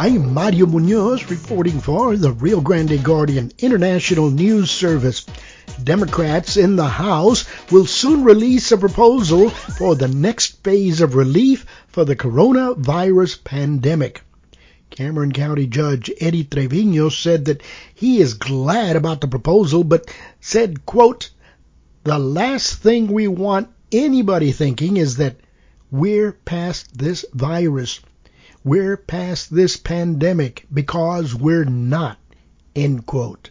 I'm Mario Munoz reporting for the Rio Grande Guardian International News Service. Democrats in the House will soon release a proposal for the next phase of relief for the coronavirus pandemic. Cameron County Judge Eddie Trevino said that he is glad about the proposal, but said, quote, the last thing we want anybody thinking is that we're past this virus. We're past this pandemic because we're not. End quote.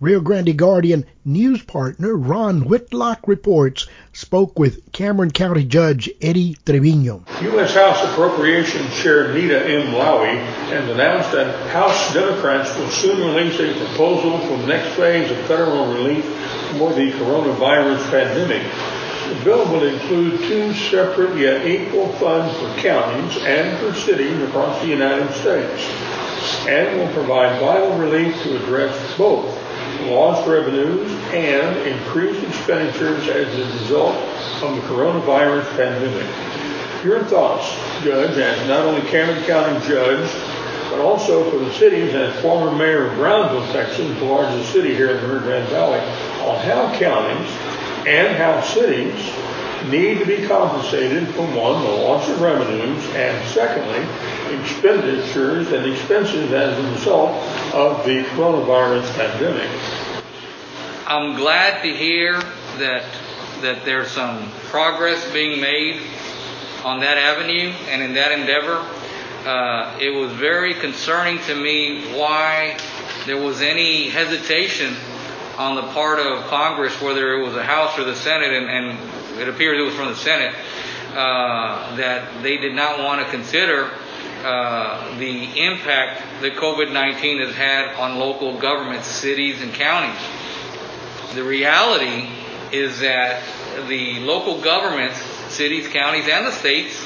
Rio Grande Guardian news partner Ron Whitlock reports spoke with Cameron County Judge Eddie Trevino. U.S. House Appropriations Chair Nita M. Lowey has announced that House Democrats will soon release a proposal for the next phase of federal relief for the coronavirus pandemic. The bill will include two separate yet equal funds for counties and for cities across the United States and will provide vital relief to address both lost revenues and increased expenditures as a result of the coronavirus pandemic. Your thoughts, Judge, as not only Cameron County Judge, but also for the cities and former mayor of Brownsville, Texas, the largest city here in the Rio Grande Valley, on how counties and how cities need to be compensated for one, the loss of revenues, and secondly, expenditures and expenses as a result of the coronavirus pandemic. I'm glad to hear that that there's some progress being made on that avenue and in that endeavor. Uh, it was very concerning to me why there was any hesitation on the part of Congress, whether it was the House or the Senate, and, and it appears it was from the Senate, uh, that they did not want to consider uh, the impact that COVID 19 has had on local governments, cities, and counties. The reality is that the local governments, cities, counties, and the states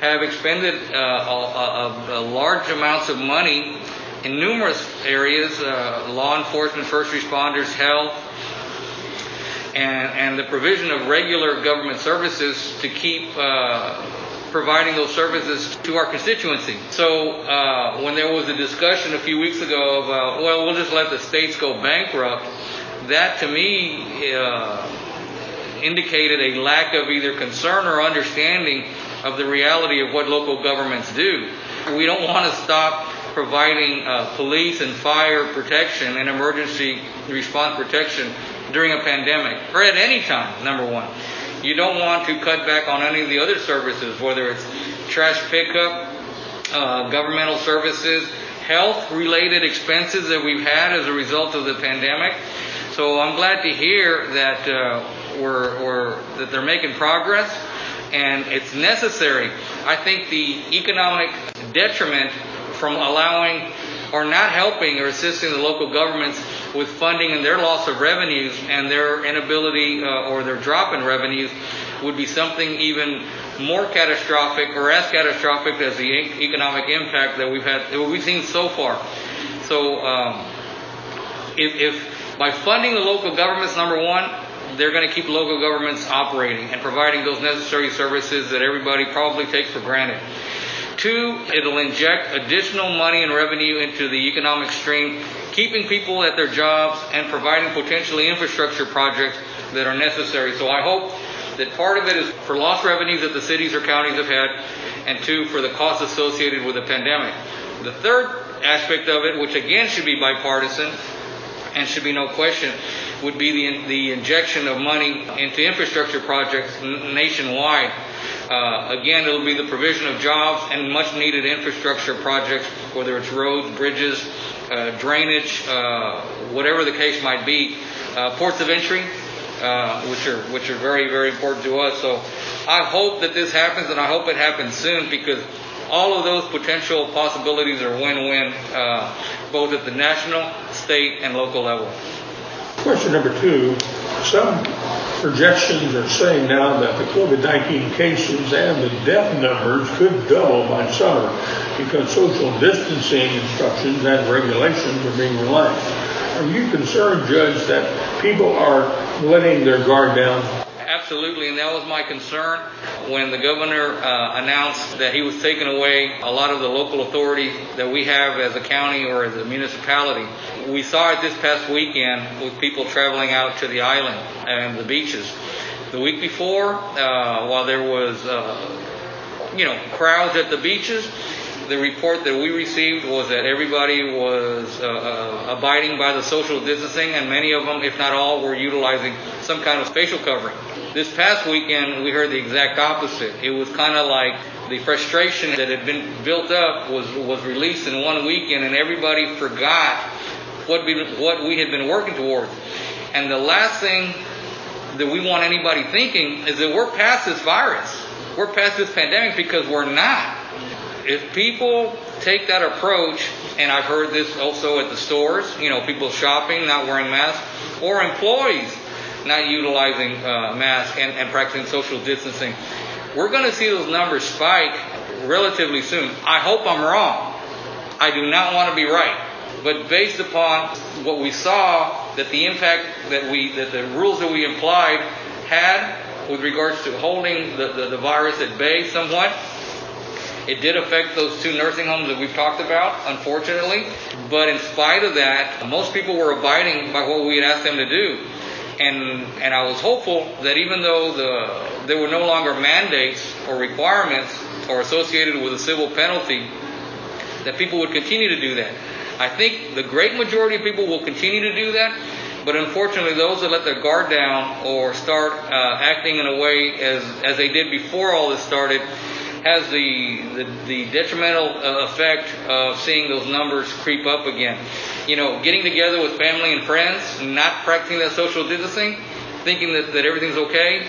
have expended uh, a, a, a large amounts of money in numerous areas uh, law enforcement, first responders, health, and, and the provision of regular government services to keep uh, providing those services to our constituency. So uh, when there was a discussion a few weeks ago about, well, we'll just let the states go bankrupt, that to me uh, indicated a lack of either concern or understanding of the reality of what local governments do. We don't want to stop providing uh, police and fire protection and emergency response protection during a pandemic or at any time, number one. You don't want to cut back on any of the other services, whether it's trash pickup, uh, governmental services, health related expenses that we've had as a result of the pandemic. So I'm glad to hear that uh, we're, we're, that they're making progress and it's necessary. I think the economic detriment from allowing or not helping or assisting the local governments with funding and their loss of revenues and their inability uh, or their drop in revenues would be something even more catastrophic or as catastrophic as the economic impact that we've had that we've seen so far. So um, if, if by funding the local governments, number one, they're going to keep local governments operating and providing those necessary services that everybody probably takes for granted. Two, it'll inject additional money and revenue into the economic stream, keeping people at their jobs and providing potentially infrastructure projects that are necessary. So I hope that part of it is for lost revenues that the cities or counties have had, and two, for the costs associated with the pandemic. The third aspect of it, which again should be bipartisan and should be no question, would be the, the injection of money into infrastructure projects nationwide uh, again, it'll be the provision of jobs and much needed infrastructure projects, whether it's roads, bridges, uh, drainage, uh, whatever the case might be. Uh, ports of entry, uh, which are which are very very important to us. So I hope that this happens, and I hope it happens soon because all of those potential possibilities are win-win, uh, both at the national, state, and local level. Question number two. Some projections are saying now that the COVID-19 cases and the death numbers could double by summer because social distancing instructions and regulations are being relaxed. Are you concerned, Judge, that people are letting their guard down? Absolutely, and that was my concern when the governor uh, announced that he was taking away a lot of the local authority that we have as a county or as a municipality. We saw it this past weekend with people traveling out to the island and the beaches. The week before, uh, while there was, uh, you know, crowds at the beaches, the report that we received was that everybody was uh, uh, abiding by the social distancing, and many of them, if not all, were utilizing some kind of facial covering. This past weekend, we heard the exact opposite. It was kind of like the frustration that had been built up was was released in one weekend, and everybody forgot what we what we had been working towards. And the last thing that we want anybody thinking is that we're past this virus. We're past this pandemic because we're not. If people take that approach, and I've heard this also at the stores, you know, people shopping, not wearing masks, or employees not utilizing uh, masks and, and practicing social distancing, we're going to see those numbers spike relatively soon. I hope I'm wrong. I do not want to be right. But based upon what we saw, that the impact that we, that the rules that we applied had with regards to holding the, the, the virus at bay somewhat, it did affect those two nursing homes that we've talked about, unfortunately. But in spite of that, most people were abiding by what we had asked them to do. And, and I was hopeful that even though the, there were no longer mandates or requirements or associated with a civil penalty, that people would continue to do that. I think the great majority of people will continue to do that, but unfortunately, those that let their guard down or start uh, acting in a way as, as they did before all this started has the, the, the detrimental uh, effect of seeing those numbers creep up again. You know, getting together with family and friends, not practicing that social distancing, thinking that, that everything's okay,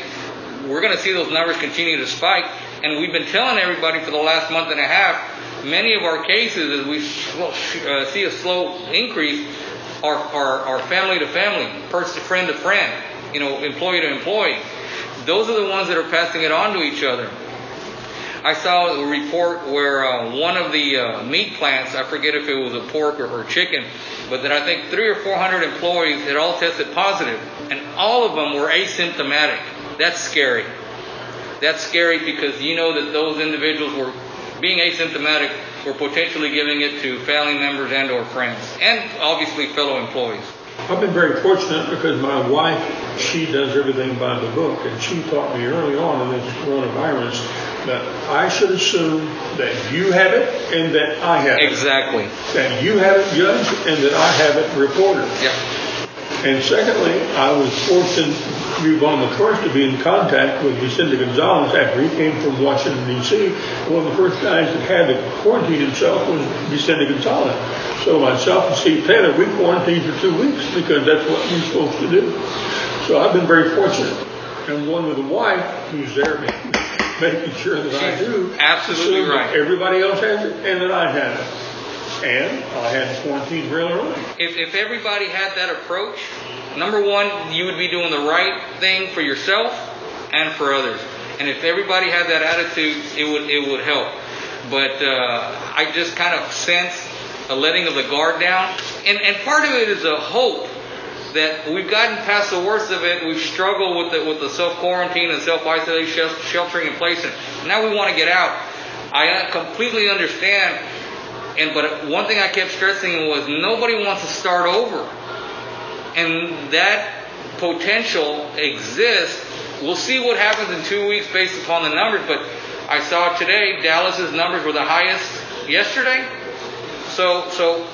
we're going to see those numbers continue to spike. And we've been telling everybody for the last month and a half, many of our cases, as we uh, see a slow increase, are, are, are family to family, person, to friend to friend, you know, employee to employee. Those are the ones that are passing it on to each other. I saw a report where uh, one of the uh, meat plants, I forget if it was a pork or, or chicken, but that I think three or four hundred employees had all tested positive, and all of them were asymptomatic. That's scary. That's scary because you know that those individuals were being asymptomatic were potentially giving it to family members and or friends, and obviously fellow employees. I've been very fortunate because my wife, she does everything by the book, and she taught me early on in this coronavirus that I should assume that you have it and that I have it. Exactly. That you have it judged and that I have it reported. Yep. And secondly, I was fortunate to be one of the first to be in contact with Vicente Gonzalez after he came from Washington, D.C. One of the first guys that had to quarantine himself was Vicente Gonzalez. So myself and Steve Taylor, we quarantined for two weeks because that's what we're supposed to do. So I've been very fortunate. And one with a wife who's there making sure that I do. Absolutely right. everybody else has it and that I have it. And I had to quarantine real early. If, if everybody had that approach, number one, you would be doing the right thing for yourself and for others. And if everybody had that attitude, it would it would help. But uh, I just kind of sense a letting of the guard down, and and part of it is a hope that we've gotten past the worst of it. We've struggled with the with the self quarantine and self isolation, sheltering in place, and now we want to get out. I completely understand and but one thing I kept stressing was nobody wants to start over. And that potential exists. We'll see what happens in two weeks based upon the numbers, but I saw today Dallas's numbers were the highest yesterday. So so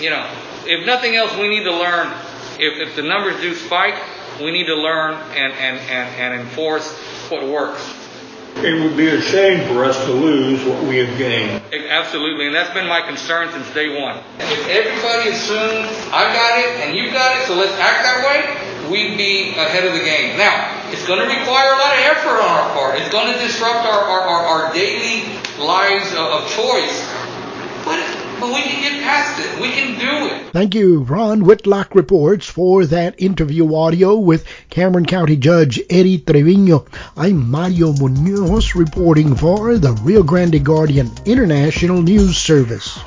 you know, if nothing else we need to learn if, if the numbers do spike, we need to learn and, and, and, and enforce what works. It would be a shame for us to lose what we have gained. Absolutely, and that's been my concern since day one. If everybody assumes I've got it and you've got it, so let's act that way, we'd be ahead of the game. Now, it's going to require a lot of effort on our part. It's going to disrupt our, our, our, our daily lives of choice. But but we can get past it. We can do it. Thank you. Ron Whitlock reports for that interview audio with Cameron County Judge Eddie Trevino. I'm Mario Munoz reporting for the Rio Grande Guardian International News Service.